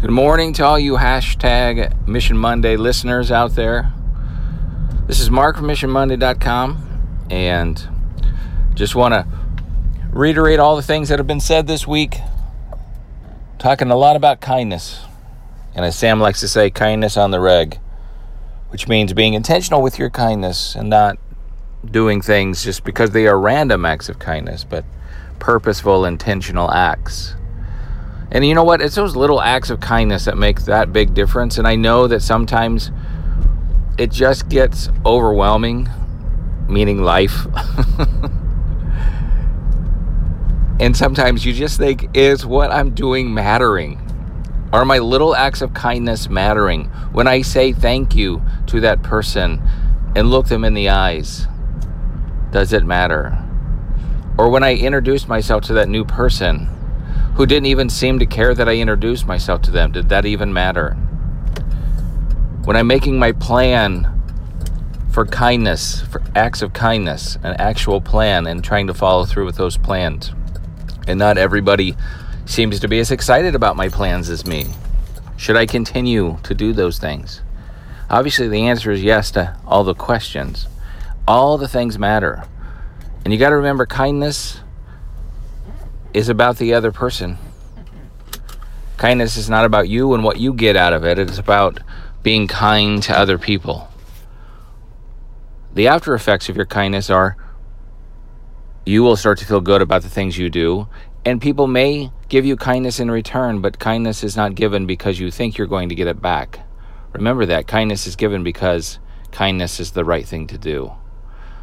Good morning to all you hashtag Mission Monday listeners out there. This is Mark from MissionMonday.com, and just want to reiterate all the things that have been said this week. Talking a lot about kindness, and as Sam likes to say, kindness on the reg, which means being intentional with your kindness and not doing things just because they are random acts of kindness, but purposeful, intentional acts. And you know what? It's those little acts of kindness that make that big difference. And I know that sometimes it just gets overwhelming, meaning life. and sometimes you just think, is what I'm doing mattering? Are my little acts of kindness mattering? When I say thank you to that person and look them in the eyes, does it matter? Or when I introduce myself to that new person, who didn't even seem to care that I introduced myself to them. Did that even matter? When I'm making my plan for kindness, for acts of kindness, an actual plan, and trying to follow through with those plans, and not everybody seems to be as excited about my plans as me. Should I continue to do those things? Obviously, the answer is yes to all the questions. All the things matter. And you got to remember kindness is about the other person. Kindness is not about you and what you get out of it, it's about being kind to other people. The after effects of your kindness are you will start to feel good about the things you do, and people may give you kindness in return, but kindness is not given because you think you're going to get it back. Remember that kindness is given because kindness is the right thing to do.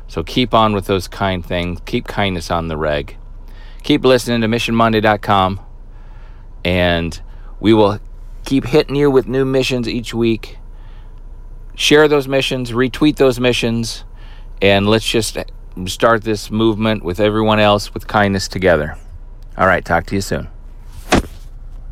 So keep on with those kind things, keep kindness on the reg keep listening to missionmonday.com and we will keep hitting you with new missions each week. Share those missions, retweet those missions, and let's just start this movement with everyone else with kindness together. All right, talk to you soon.